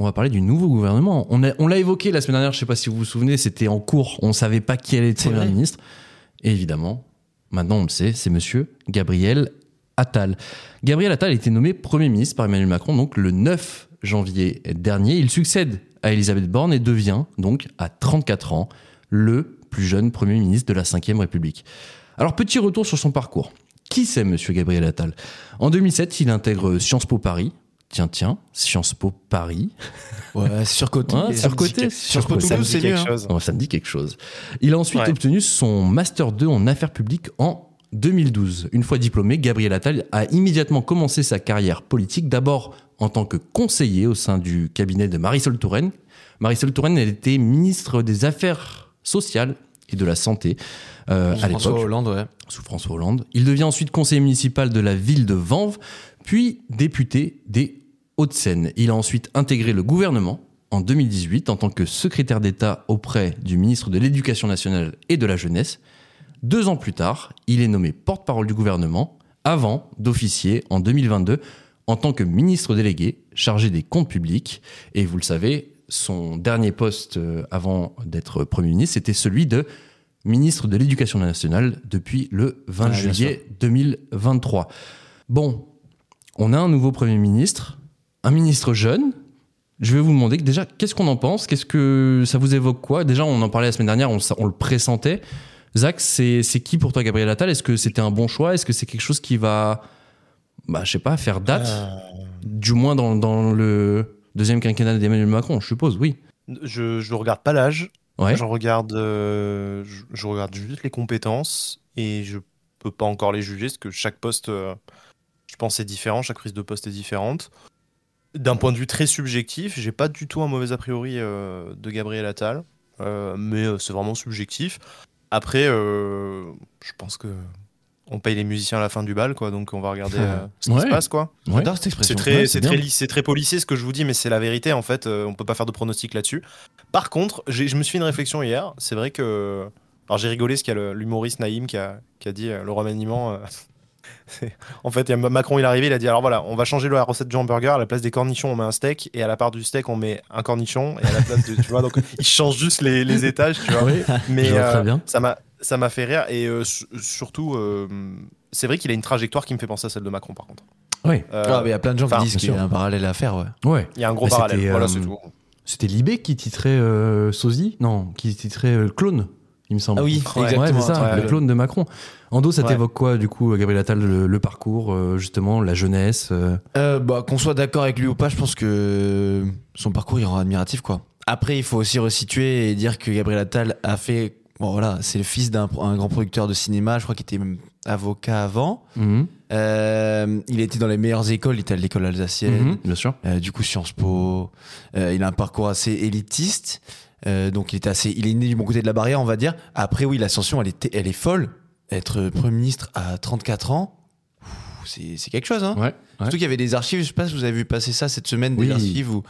on va parler du nouveau gouvernement. On, a- on l'a évoqué la semaine dernière, je ne sais pas si vous vous souvenez, c'était en cours, on ne savait pas qui allait être Premier ministre. Et évidemment, maintenant on le sait, c'est monsieur Gabriel Attal. Gabriel Attal a été nommé Premier ministre par Emmanuel Macron donc le 9 janvier dernier. Il succède à Elisabeth Borne et devient donc à 34 ans le plus jeune Premier ministre de la Ve République. Alors petit retour sur son parcours. Qui c'est monsieur Gabriel Attal? En 2007, il intègre Sciences Po Paris. Tiens, tiens, Sciences Po Paris. Ouais, surcoté. Ouais, surcoté. Sciences Po Ça me Toulouse, dit c'est mieux. quelque chose. Ça me dit quelque chose. Il a ensuite Ouais. obtenu son Master 2 en affaires publiques en 2012. Une fois diplômé, Gabriel Attal a immédiatement commencé sa carrière politique, d'abord en tant que conseiller au sein du cabinet de Marisol Touraine. Marisol Touraine, elle était ministre des Affaires sociales et de la Santé euh, à François l'époque Hollande, ouais. sous François Hollande. Il devient ensuite conseiller municipal de la ville de Vanves, puis député des Hauts-de-Seine. Il a ensuite intégré le gouvernement en 2018 en tant que secrétaire d'État auprès du ministre de l'Éducation nationale et de la jeunesse. Deux ans plus tard, il est nommé porte-parole du gouvernement avant d'officier en 2022 en tant que ministre délégué chargé des comptes publics. Et vous le savez, son dernier poste euh, avant d'être Premier ministre, c'était celui de ministre de l'Éducation nationale depuis le 20 Ah, juillet 2023. Bon, on a un nouveau Premier ministre, un ministre jeune. Je vais vous demander que déjà, qu'est-ce qu'on en pense? Qu'est-ce que ça vous évoque quoi? Déjà, on en parlait la semaine dernière, on, le pressentait. Zach, c'est qui pour toi Gabriel Attal? Est-ce que c'était un bon choix? Est-ce que c'est quelque chose qui va, bah, je sais pas, faire date? Euh, Du moins dans, dans le deuxième quinquennat d'Emmanuel Macron, je suppose, oui. je, je regarde pas l'âge, Ouais. je regarde, euh, je, je regarde juste les compétences et je peux pas encore les juger parce que chaque poste, euh, pense, est différent, chaque prise de poste est différente. D'un point de vue très subjectif, j'ai pas du tout un mauvais a priori euh, de Gabriel Attal, euh, mais euh, c'est vraiment subjectif. Après, je pense que on paye les musiciens à la fin du bal, quoi, donc on va regarder ce qui Ouais. se passe, quoi. Ouais. C'est très, Ouais, c'est très, bien. li- c'est très policier ce que je vous dis, mais c'est la vérité en fait. on peut pas faire de pronostic là-dessus. Par contre, je me suis fait une réflexion hier. C'est vrai que, alors j'ai rigolé parce qu'il y a l'humoriste Naïm qui a, qui a dit euh, le remaniement. euh, en fait, il y a Macron il est arrivé, il a dit alors voilà, on va changer la recette du hamburger. À la place des cornichons, on met un steak et à la part du steak, on met un cornichon et à la place de, tu vois, donc il change juste les, les étages, tu vois. Oui, Mais je vois très euh, bien. ça m'a ça m'a fait rire et euh, su- surtout, euh, c'est vrai qu'il a une trajectoire qui me fait penser à celle de Macron par contre. Oui. Euh, Ah, mais il y a plein de gens qui disent qu'il y a un parallèle à faire, ouais. Ouais. Il y a un gros Bah, parallèle. c'était, Voilà, euh, c'est tout. C'était Libé qui titrait euh, Sosie Non, qui titrait euh, Clone, il me semble. Ah oui, Ouais, exactement. C'est ça, ouais. le clone de Macron. Ando, ça Ouais. t'évoque quoi, du coup, Gabriel Attal, le, le parcours, euh, justement, la jeunesse euh, Euh, bah, qu'on soit d'accord avec lui ou pas, je pense que son parcours il rend admiratif quoi. Après, il faut aussi resituer et dire que Gabriel Attal a fait. Bon voilà, c'est le fils d'un un grand producteur de cinéma, je crois qu'il était même avocat avant. mhm, il était dans les meilleures écoles, il était à l'école alsacienne, mhm, Bien sûr. Du coup Sciences Po. Il a un parcours assez élitiste, Euh, donc il était assez, il est né du bon côté de la barrière, on va dire. Après oui, l'ascension, elle est, elle est folle. Être premier ministre à 34 ans, c'est quelque chose, hein. Ouais. ouais. Surtout qu'il y avait des archives, je sais pas si vous avez vu passer ça cette semaine, des Oui. archives où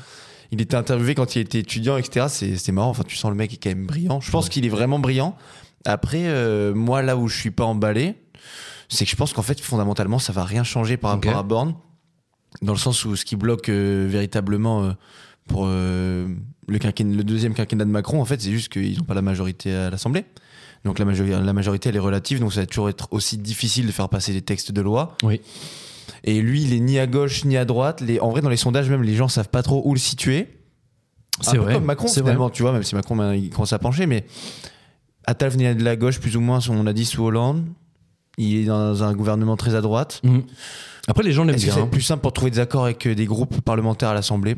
il était interviewé quand il était étudiant, etc. C'est marrant, enfin tu sens le mec est quand même brillant. Je pense qu'il est vraiment brillant. Après, euh, moi là où je suis pas emballé, c'est que je pense qu'en fait fondamentalement ça va rien changer par rapport à Borne, dans le sens où ce qui bloque euh, véritablement euh, pour euh, le, quinquennat- le deuxième quinquennat de Macron, en fait c'est juste qu'ils n'ont pas la majorité à l'Assemblée. Donc la, majorité, la majorité elle est relative, donc ça va toujours être aussi difficile de faire passer des textes de loi. Oui. Et lui, il est ni à gauche ni à droite. Les, en vrai, dans les sondages, même, les gens savent pas trop où le situer. C'est vrai. Comme Macron, c'est vrai. finalement, tu vois, même si Macron, ben, il commence à pencher, mais Attal venait de la gauche, plus ou moins, on a dit sous Hollande. Il est dans un gouvernement très à droite. Mhm. Après, les gens l'aiment bien. c'est hein. plus simple pour trouver des accords avec euh, des groupes parlementaires à l'Assemblée?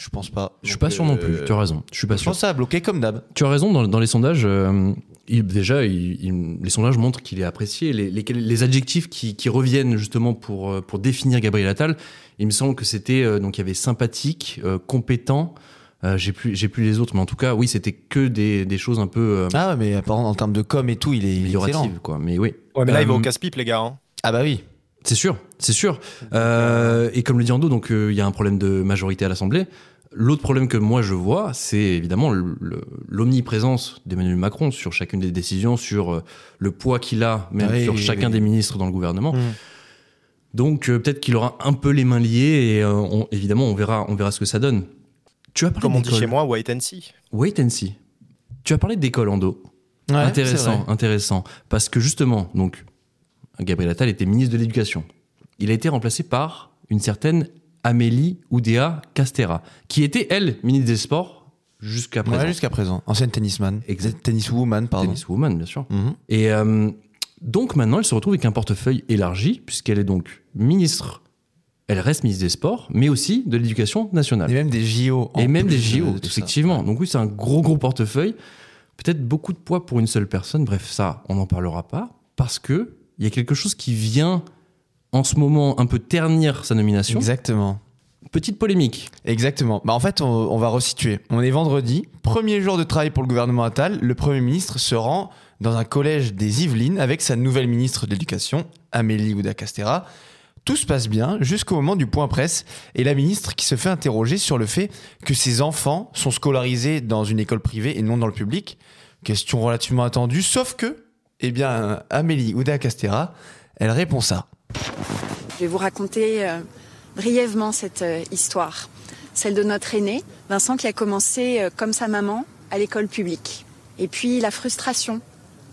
Je pense pas. Je suis pas sûr non plus, euh, tu as raison. Je suis pas Je sûr. pense que ça a bloqué comme d'hab. Tu as raison, dans, dans les sondages, euh, il- déjà, il- il- les sondages montrent qu'il est apprécié. Les, les- les adjectifs qui, qui reviennent justement pour, euh, pour définir Gabriel Attal, il me semble que c'était, euh, donc il y avait sympathique, euh, compétent, euh, j'ai plus, j'ai plus les autres, mais en tout cas, oui, c'était que des, des choses un peu euh, Ah ouais, mais apparemment, en termes de com et tout, il est il est excellent. quoi. Mais oui. Ouais, mais là, il va au casse-pipe, les gars. hein. Ah bah oui. C'est sûr, c'est sûr. Euh, et comme le dit Ando, donc euh, il y a un problème de majorité à l'Assemblée. L'autre problème que moi je vois, c'est évidemment l'omniprésence d'Emmanuel Macron sur chacune des décisions, sur euh, le poids qu'il a, même Oui, sur oui, chacun oui. des ministres dans le gouvernement. Mm. Donc euh, peut-être qu'il aura un peu les mains liées et euh, on- évidemment on verra, on verra ce que ça donne. Tu as parlé Comme on dit d'école. chez moi, wait and see. Wait and see. Tu as parlé d'école, Ando. Ouais, c'est intéressant, intéressant. Parce que justement, donc, Gabriel Attal était ministre de l'Éducation. Il a été remplacé par une certaine Amélie Oudéa Castera, qui était, elle, ministre des Sports jusqu'à présent. Ouais, jusqu'à présent. Ancienne tennisman. Exact. Tenniswoman, pardon. Tenniswoman, bien sûr. Mhm. Et euh, donc maintenant, elle se retrouve avec un portefeuille élargi, puisqu'elle est donc ministre, elle reste ministre des Sports, mais aussi de l'Éducation nationale. Et même des JO. en Et même des de- JO, de effectivement. Donc oui, c'est un gros, gros portefeuille. Peut-être beaucoup de poids pour une seule personne. Bref, ça, on n'en parlera pas. Parce que il y a quelque chose qui vient en ce moment un peu ternir sa nomination. Exactement. Petite polémique. Exactement. Bah en fait, on, on va resituer. On est vendredi, premier jour de travail pour le gouvernement Attal. Le Premier ministre se rend dans un collège des Yvelines avec sa nouvelle ministre de l'Éducation, Amélie Oudéa-Castera. Tout se passe bien jusqu'au moment du point presse et la ministre qui se fait interroger sur le fait que ses enfants sont scolarisés dans une école privée et non dans le public. Question relativement attendue, sauf que, eh bien, Amélie Oudéa-Castera, elle répond ça. Je vais vous raconter euh, brièvement cette euh, histoire, celle de notre aîné, Vincent, qui a commencé euh, comme sa maman à l'école publique. Et puis la frustration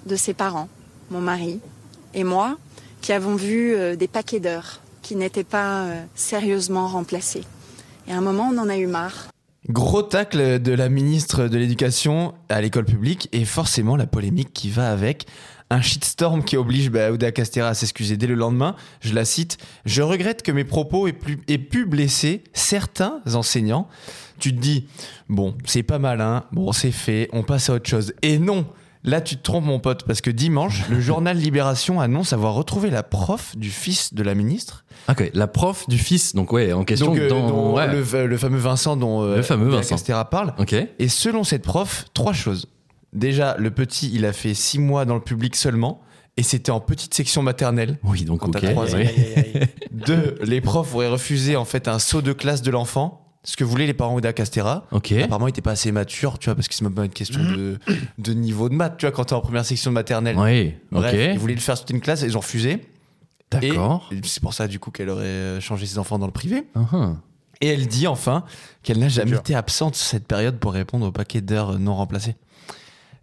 de ses parents, mon mari et moi, qui avons vu des paquets d'heures qui n'étaient pas sérieusement remplacés. Et à un moment, on en a eu marre. Gros tacle de la ministre de l'Éducation à l'école publique et forcément la polémique qui va avec. Un shitstorm qui oblige bah, Ouda Castera à s'excuser dès le lendemain. Je la cite Je regrette que mes propos aient pu blesser certains enseignants. Tu te dis Bon, c'est pas mal, hein. Bon, c'est fait, on passe à autre chose. Et non Là, tu te trompes, mon pote, parce que dimanche, le journal Libération annonce avoir retrouvé la prof du fils de la ministre. Ok, la prof du fils, donc ouais, en question Donc, euh, dans. dont ouais. le, le fameux Vincent dont euh, Le fameux Vincent. Castera parle. Et selon cette prof, trois choses. Déjà, le petit, il a fait six mois dans le public seulement, et c'était en petite section maternelle. Oui, donc ok. trois. Deux, les profs auraient refusé en fait un saut de classe de l'enfant, ce que voulaient les parents Ouda Castera. Ok. Apparemment, il était pas assez mature, tu vois, parce que c'est même pas une question de, de niveau de maths, tu vois, quand t'es en première section de maternelle. Oui, Bref, ils ok. voulaient le faire sauter une classe et ils ont refusé. D'accord. Et c'est pour ça, du coup, qu'elle aurait euh, changé ses enfants dans le privé. Uhum. Et elle dit enfin qu'elle n'a jamais dur. été absente cette période pour répondre au paquet d'heures non remplacées.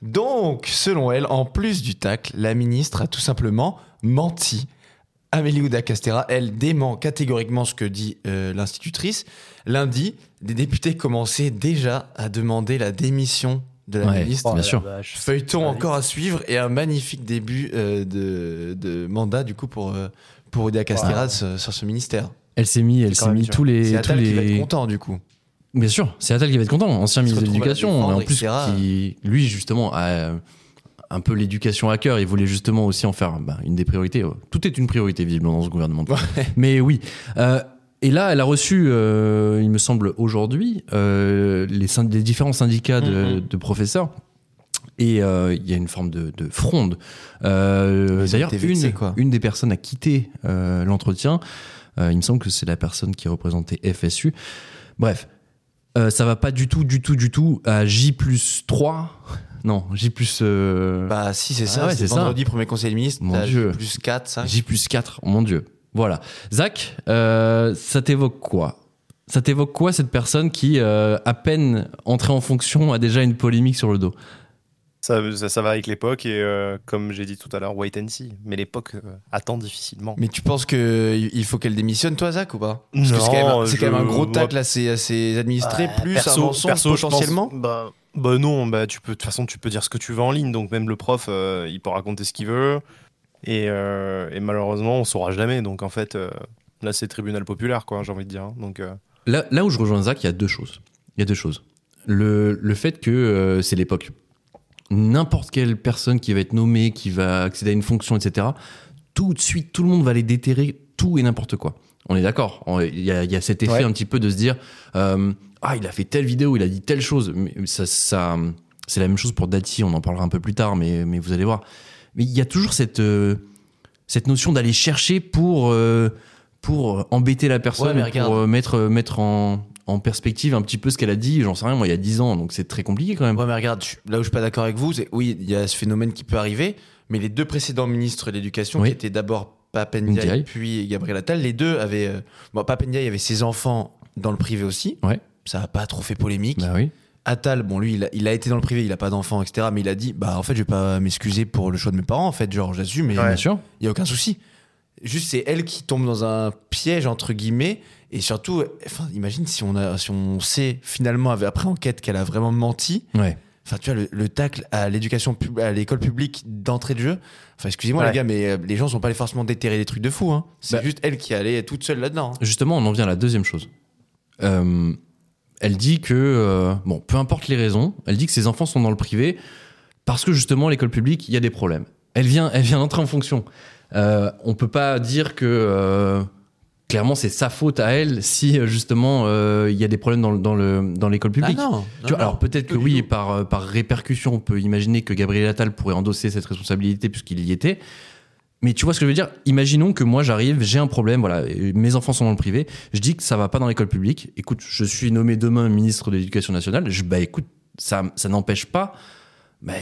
Donc, selon elle, en plus du tacle, la ministre a tout simplement menti. Amélie Ouda Castera, elle dément catégoriquement ce que dit euh, l'institutrice. Lundi, des députés commençaient déjà à demander la démission de la Ouais. ministre. Oh, Bien sûr. Feuilleton encore à suivre et un magnifique début euh, de, de mandat du coup pour, euh, pour ce- sur ce ministère. Elle s'est mis, elle s'est mis dur. tous les, C'est tous Attal qui va être les. content du coup. Bien sûr, c'est Attal qui va être content, ancien ministre de l'Éducation, en plus etc. qui, lui justement, a euh, un peu l'éducation à cœur. Il voulait justement aussi en faire bah, une des priorités. Tout est une priorité visiblement dans ce gouvernement. Mais oui. Euh, et là, elle a reçu, euh, il me semble aujourd'hui, euh, les, les différents syndicats de, Mhm. de professeurs. Et euh, il y a une forme de, de fronde. Euh, D'ailleurs, une, une des personnes a quitté euh, l'entretien. Euh, il me semble que c'est la personne qui représentait FSU. Bref, euh, ça va pas du tout, du tout, du tout à J plus 3. Non, J plus, euh, Bah si c'est Ah ça, ouais, c'est c'est ça. vendredi premier conseil des ministres, Mon Dieu. plus 4, 5. J plus 4. mon Dieu. Voilà. Zach, euh, ça t'évoque quoi? Ça t'évoque quoi cette personne qui, euh, à peine entrée en fonction, a déjà une polémique sur le dos? Ça, ça, ça va avec l'époque et euh, comme j'ai dit tout à l'heure, wait and see. Mais l'époque euh, attend difficilement. Mais tu penses que il faut qu'elle démissionne toi Zach ou pas? Parce que Non, c'est quand, même un- c'est je- quand même un gros tacle à ses, à ses administrés, Ouais, plus perso- un mensonge perso, je pense- potentiellement bah, bah non, bah tu peux de toute façon tu peux dire ce que tu veux en ligne, donc même le prof euh, il peut raconter ce qu'il veut et, euh, et malheureusement on saura jamais. Donc en fait euh, là c'est tribunal populaire quoi, j'ai envie de dire. hein. Donc euh, là, là où je rejoins Zach, il y a deux choses. Il y a deux choses. Le, le fait que c'est l'époque. N'importe quelle personne qui va être nommée, qui va accéder à une fonction, etc., tout de suite, tout le monde va aller déterrer tout et n'importe quoi. On est d'accord. Il y y a cet effet Ouais. un petit peu de se dire euh, Ah, il a fait telle vidéo, il a dit telle chose. Mais ça, ça, c'est la même chose pour Dati, on en parlera un peu plus tard, mais, mais vous allez voir. Mais il y a toujours cette, euh, cette notion d'aller chercher pour, euh, pour embêter la personne, Ouais, pour euh, mettre, mettre en, en perspective un petit peu ce qu'elle a dit. J'en sais rien, moi, il y a 10 ans, donc c'est très compliqué quand même. Ouais mais regarde, je- là où je suis pas d'accord avec vous, c'est oui, il y a ce phénomène qui peut arriver, mais les deux précédents ministres de l'éducation, Oui. qui étaient d'abord Papendiaï puis Gabriel Attal, les deux avaient... bon, Papendiaï avait ses enfants dans le privé aussi, Ouais. ça a pas trop fait polémique. Bah oui. Attal, bon, lui, il a, il a été dans le privé, il a pas d'enfant, etc. Mais il a dit, bah, en fait, je vais pas m'excuser pour le choix de mes parents, en fait, genre, j'assume, mais Ouais. Il y a aucun souci. Juste, c'est elle qui tombe dans un piège, entre guillemets. Et surtout, enfin, imagine si on, a, si on sait finalement, après enquête, qu'elle a vraiment menti. Ouais. Enfin, tu vois, le, le tacle à l'éducation, pub- à l'école publique d'entrée de jeu. Enfin, excusez-moi, Ouais. les gars, mais euh, les gens sont pas allés forcément déterrer des trucs de fou. Hein. C'est Bah. juste elle qui est allée toute seule là-dedans. hein. Justement, on en vient à la deuxième chose. Euh, elle dit que, euh, bon, peu importe les raisons, elle dit que ses enfants sont dans le privé parce que justement, l'école publique, il y a des problèmes. Elle vient, elle vient d'entrer en fonction. Euh, on peut pas dire que euh, clairement c'est sa faute à elle si euh, justement il y a des problèmes dans, dans le dans l'école publique. Ah non, Tu vois, alors peut-être que oui, et par, par répercussion, on peut imaginer que Gabriel Attal pourrait endosser cette responsabilité puisqu'il y était. Mais tu vois ce que je veux dire? Imaginons que moi j'arrive, j'ai un problème, voilà, mes enfants sont dans le privé, je dis que ça va pas dans l'école publique. Écoute, je suis nommé demain ministre de l'Éducation nationale. Je, bah écoute, ça, ça n'empêche pas bah,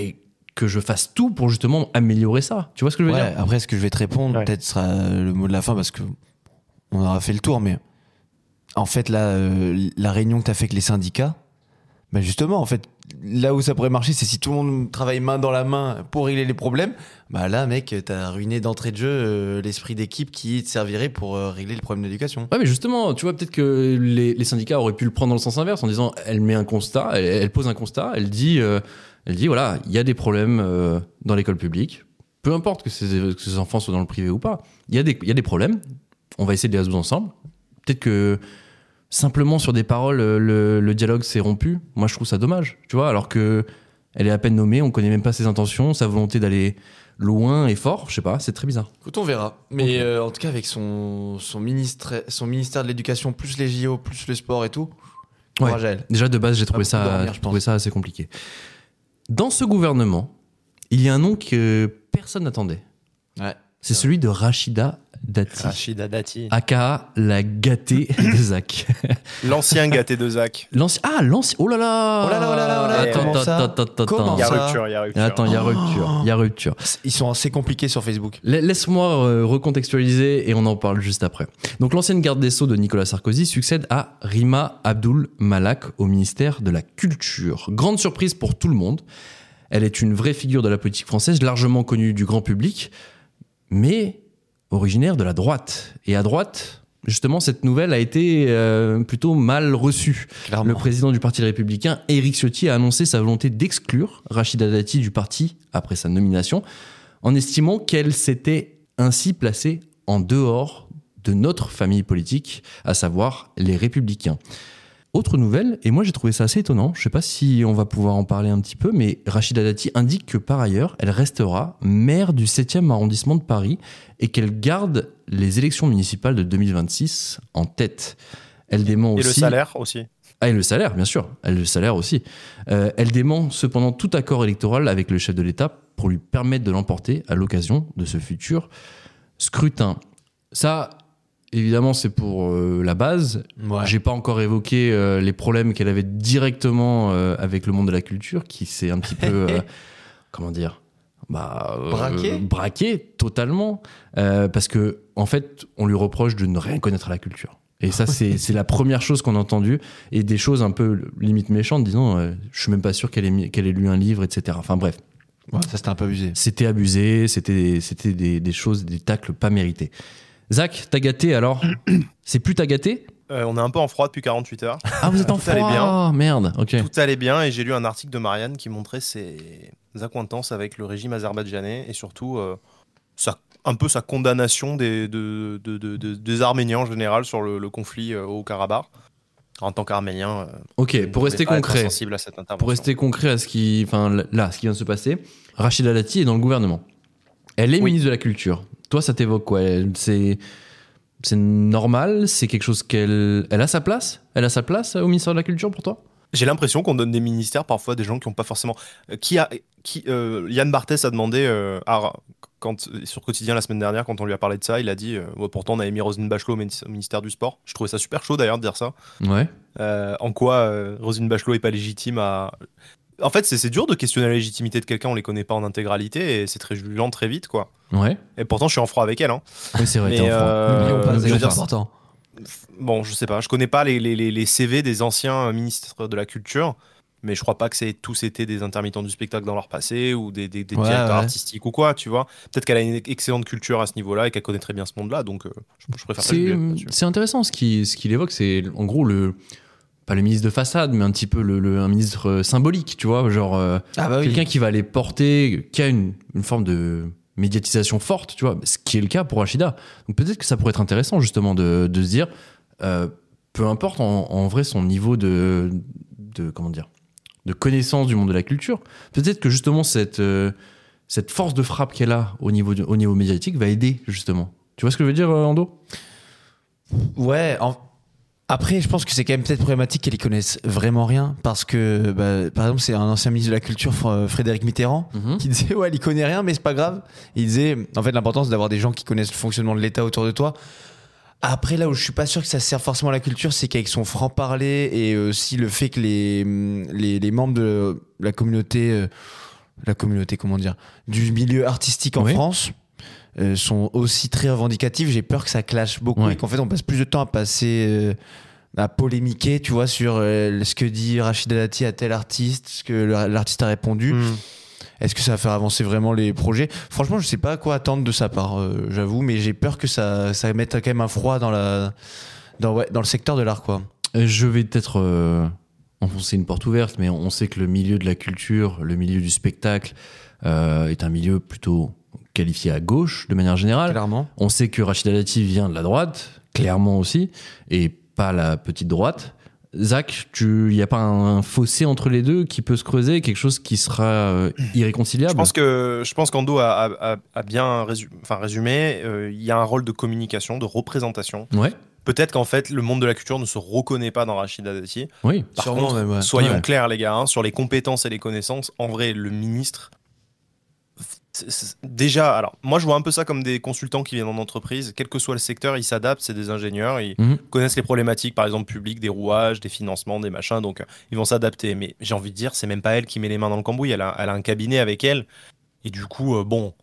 que je fasse tout pour justement améliorer ça. Tu vois ce que je veux Ouais, dire? après, ce que je vais te répondre, Ouais. peut-être sera le mot de la fin parce que on aura fait le tour, mais en fait, là, euh, la réunion que tu as fait avec les syndicats, bah justement, en fait, là où ça pourrait marcher, c'est si tout le monde travaille main dans la main pour régler les problèmes. Bah là, mec, t'as ruiné d'entrée de jeu euh, l'esprit d'équipe qui te servirait pour euh, régler le problème d'éducation. Ouais, mais justement, tu vois, peut-être que les, syndicats auraient pu le prendre dans le sens inverse en disant elle met un constat, elle, pose un constat, elle dit, euh, elle dit voilà, il y a des problèmes dans l'école publique, peu importe que ces, enfants soient dans le privé ou pas, il y, a des- y a des problèmes, on va essayer de les résoudre ensemble. Peut-être que simplement sur des paroles, euh, le, le dialogue s'est rompu. Moi, je trouve ça dommage, tu vois, alors que elle est à peine nommée, on connaît même pas ses intentions, sa volonté d'aller loin et fort, je sais pas, c'est très bizarre. Écoute, on verra. Mais euh, en tout cas, avec son, son, ministre, son ministère de l'Éducation, plus les JO, plus le sport et tout, courage à elle. Déjà de base, j'ai trouvé, ça, dormir, je trouvé ça assez compliqué. Dans ce gouvernement, il y a un nom que personne n'attendait. Ouais. C'est celui de Rachida Dati, Rachida Dati. aka la gâtée de Zach. L'ancien gâté de Zach. L'ancien, ah l'ancien, oh là là, Oh là là, oh là là, oh là là, Attends, comment attends, ça attends, attends, Comment Il y a ça rupture, il y a rupture. Attends, il y a rupture, il y a rupture. Ils sont assez compliqués sur Facebook. La- Laisse-moi euh, recontextualiser et on en parle juste après. Donc l'ancienne garde des Sceaux de Nicolas Sarkozy succède à Rima Abdul Malak au ministère de la Culture. Grande surprise pour tout le monde. Elle est une vraie figure de la politique française, largement connue du grand public, mais originaire de la droite. Et à droite, justement, cette nouvelle a été euh, plutôt mal reçue. Clairement. Le président du Parti républicain, Éric Ciotti, a annoncé sa volonté d'exclure Rachida Dati du parti après sa nomination, en estimant qu'elle s'était ainsi placée en dehors de notre famille politique, à savoir les républicains. Autre nouvelle, et moi j'ai trouvé ça assez étonnant, je sais pas si on va pouvoir en parler un petit peu, mais Rachida Dati indique que par ailleurs, elle restera maire du 7e arrondissement de Paris et qu'elle garde les élections municipales de 2026 en tête. Elle dément Et aussi... le salaire aussi. Ah, et le salaire, bien sûr. Elle, le salaire aussi. Euh, elle dément cependant tout accord électoral avec le chef de l'État pour lui permettre de l'emporter à l'occasion de ce futur scrutin. Ça, évidemment, c'est pour euh, la base. Ouais. J'ai pas encore évoqué euh, les problèmes qu'elle avait directement euh, avec le monde de la culture, qui s'est un petit peu, comment dire, bah, Braqué braqué totalement, parce que en fait, on lui reproche de ne rien connaître à la culture. Et ça, c'est la première chose qu'on a entendue, et des choses un peu limite méchantes, disant, je suis même pas sûr qu'elle ait, mis- qu'elle ait lu un livre, etc. Enfin bref, Ouais, ça, c'était un peu abusé. c'était abusé, c'était c'était des, des choses, des tacles pas mérités. Zach, t'as gâté alors C'est plus t'as gâté? Euh, on est un peu en froid depuis 48 heures. Ah, vous êtes en Tout allait froid bien. Merde, ok. Tout allait bien et j'ai lu un article de Marianne qui montrait ses accointances avec le régime azerbaïdjanais et surtout euh, sa- un peu sa condamnation des, de- de- de- de- des Arméniens en général sur le, le conflit euh, au Karabakh. En tant qu'Arménien, Ok, pour rester concret, sensible à cette intervention. pour rester concret à ce qui, enfin là, ce qui vient de se passer, Rachida Dati est dans le gouvernement. Elle est Oui. ministre de la Culture. Toi, ça t'évoque quoi C'est c'est normal C'est quelque chose qu'elle elle a sa place? Elle a sa place au ministère de la Culture pour toi? J'ai l'impression qu'on donne des ministères parfois à des gens qui n'ont pas forcément. Euh, Qui a, qui, euh, Yann Barthès a demandé euh, à- quand, sur Quotidien la semaine dernière, quand on lui a parlé de ça, il a dit euh, pourtant on avait mis Roselyne Bachelot au minis- au ministère du Sport. Je trouvais ça super chaud d'ailleurs de dire ça. Ouais. Euh, en quoi euh, Roselyne Bachelot est pas légitime à. En fait, c'est c'est dur de questionner la légitimité de quelqu'un, on les connaît pas en intégralité et c'est très jugeant très vite quoi. Ouais. Et pourtant, je suis en froid avec elle. hein. Oui, c'est vrai. T'es en froid. euh, je c'est veux dire, important. bon, je sais pas, je connais pas les, les, les- les CV des anciens ministres de la culture, mais je crois pas que ça ait tous été des intermittents du spectacle dans leur passé ou des, des- des Ouais, directeurs ouais. artistiques ou quoi, tu vois. Peut-être qu'elle a une excellente culture à ce niveau-là et qu'elle connaît très bien ce monde-là, donc euh, je, je préfère pas C'est c'est intéressant ce qu'il ce qu'il évoque, c'est en gros le pas le ministre de façade, mais un petit peu le, le- un ministre euh, symbolique, tu vois, genre euh, Ah bah quelqu'un qui va les porter, qui a une, une forme de médiatisation forte, tu vois, ce qui est le cas pour Rachida. Donc peut-être que ça pourrait être intéressant justement de, de se dire, euh, peu importe en, en vrai son niveau de, de comment dire, de connaissance du monde de la culture, peut-être que justement cette euh, cette force de frappe qu'elle a au niveau du- au niveau médiatique va aider justement. Tu vois ce que je veux dire, Ando? Ouais, en- après, je pense que c'est quand même peut-être problématique qu'elle y connaisse vraiment rien, parce que, bah, par exemple, c'est un ancien ministre de la Culture, Fr- Frédéric Mitterrand, qui disait, ouais, il y connaît rien, mais c'est pas grave. Il disait, en fait, l'important, c'est d'avoir des gens qui connaissent le fonctionnement de l'État autour de toi. Après, là où je suis pas sûr que ça sert forcément à la culture, c'est qu'avec son franc-parler et aussi le fait que les, les, les membres de la communauté, euh, la communauté, comment dire, du milieu artistique en Oui. France, euh, sont aussi très revendicatifs. J'ai peur que ça clash beaucoup Ouais. et qu'en fait on passe plus de temps à passer euh, à polémiquer, tu vois, sur euh, ce que dit Rachida Dati à tel artiste, ce que l'artiste a répondu. Hmm. Est-ce que ça va faire avancer vraiment les projets? Franchement, je sais pas quoi attendre de sa part, j'avoue, mais j'ai peur que ça, ça mette quand même un froid dans la, dans, ouais, dans le secteur de l'art, quoi. Je vais peut-être enfoncer une porte ouverte, mais on sait que le milieu de la culture, le milieu du spectacle, euh, est un milieu plutôt qualifié à gauche de manière générale. Clairement. On sait que Rachida Dati vient de la droite, clairement aussi, et pas la petite droite. Zach, il n'y a pas un, un fossé entre les deux qui peut se creuser, quelque chose qui sera euh, irréconciliable? Je pense que je pense qu'Ando a, a- a- a bien résu- enfin, résumé. euh, Il y a un rôle de communication, de représentation. Ouais, Peut-être qu'en fait, le monde de la culture ne se reconnaît pas dans Rachida Dati. oui. Par Sûrement contre, même, ouais. soyons Ouais. clairs, les gars, hein, sur les compétences et les connaissances. En vrai, le ministre. Déjà, alors, moi je vois un peu ça comme des consultants qui viennent en entreprise. Quel que soit le secteur, ils s'adaptent, c'est des ingénieurs, ils Mhm. connaissent les problématiques, par exemple, publiques, des rouages, des financements, des machins, donc euh, ils vont s'adapter. Mais j'ai envie de dire, c'est même pas elle qui met les mains dans le cambouis, elle a, elle a un cabinet avec elle. Et du coup, euh, bon,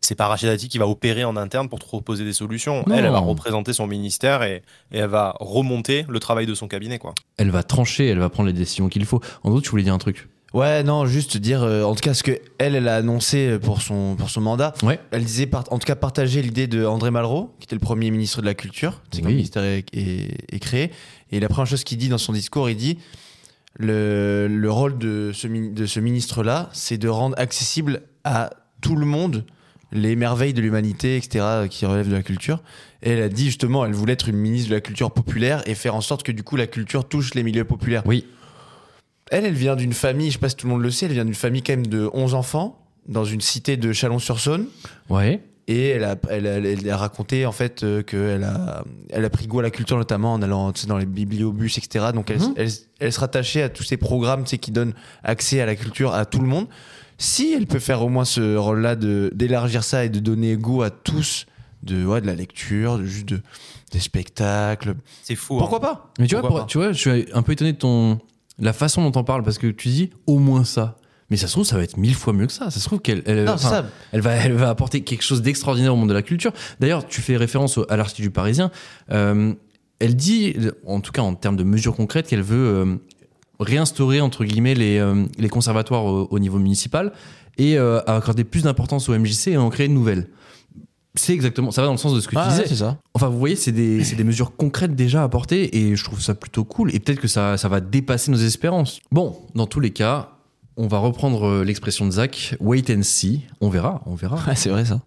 c'est pas Rachida Dati qui va opérer en interne pour proposer des solutions. Non. Elle, elle va représenter son ministère et, et elle va remonter le travail de son cabinet, quoi. Elle va trancher, elle va prendre les décisions qu'il faut. En gros, tu voulais dire un truc Ouais, non, juste dire, euh, en tout cas, ce que elle, elle a annoncé pour son, pour son mandat. Ouais. Elle disait, par- en tout cas, partager l'idée de André Malraux, qui était le premier ministre de la Culture. C'est quand le ministère est, est- est créé. Et la première chose qu'il dit dans son discours, il dit le, le rôle de ce, de ce ministre-là, c'est de rendre accessible à tout le monde les merveilles de l'humanité, etc., qui relèvent de la culture. Et elle a dit justement, elle voulait être une ministre de la culture populaire et faire en sorte que du coup la culture touche les milieux populaires. Oui. Elle, elle vient d'une famille, je sais pas si tout le monde le sait, elle vient d'une famille quand même de 11 enfants, dans une cité de Chalon-sur-Saône. Ouais. Et elle a, elle, a- elle a raconté en fait euh, qu'elle a, elle a pris goût à la culture notamment en allant tu sais, dans les bibliobus, etc. Donc elle, Mhm. elle, elle se rattachait à tous ces programmes tu sais, qui donnent accès à la culture à tout le monde. Si elle peut faire au moins ce rôle-là de- d'élargir ça et de donner goût à tous de, ouais, de la lecture, de, juste de, des spectacles, C'est fou. pourquoi pas? Mais tu vois, pour- tu vois, je suis un peu étonné de ton la façon dont t'en parles parce que tu dis au moins ça. Mais ça se trouve, ça va être mille fois mieux que ça. Ça se trouve qu'elle, elle, Non, c'est enfin, ça. elle va, elle va apporter quelque chose d'extraordinaire au monde de la culture. D'ailleurs, tu fais référence au- à l'article du Parisien. Euh, elle dit, en tout cas en termes de mesures concrètes, qu'elle veut euh, réinstaurer entre guillemets les, euh, les conservatoires au, au niveau municipal et accorder plus d'importance au MJC et en créer de nouvelles. C'est exactement, ça va dans le sens de ce que Ah, tu disais. ouais, c'est ça. Enfin, vous voyez, c'est des, c'est des mesures concrètes déjà apportées et je trouve ça plutôt cool. Et peut-être que ça, ça va dépasser nos espérances. Bon, dans tous les cas, on va reprendre euh, l'expression de Zach, wait and see. On verra, on verra. Ouais, c'est vrai ça.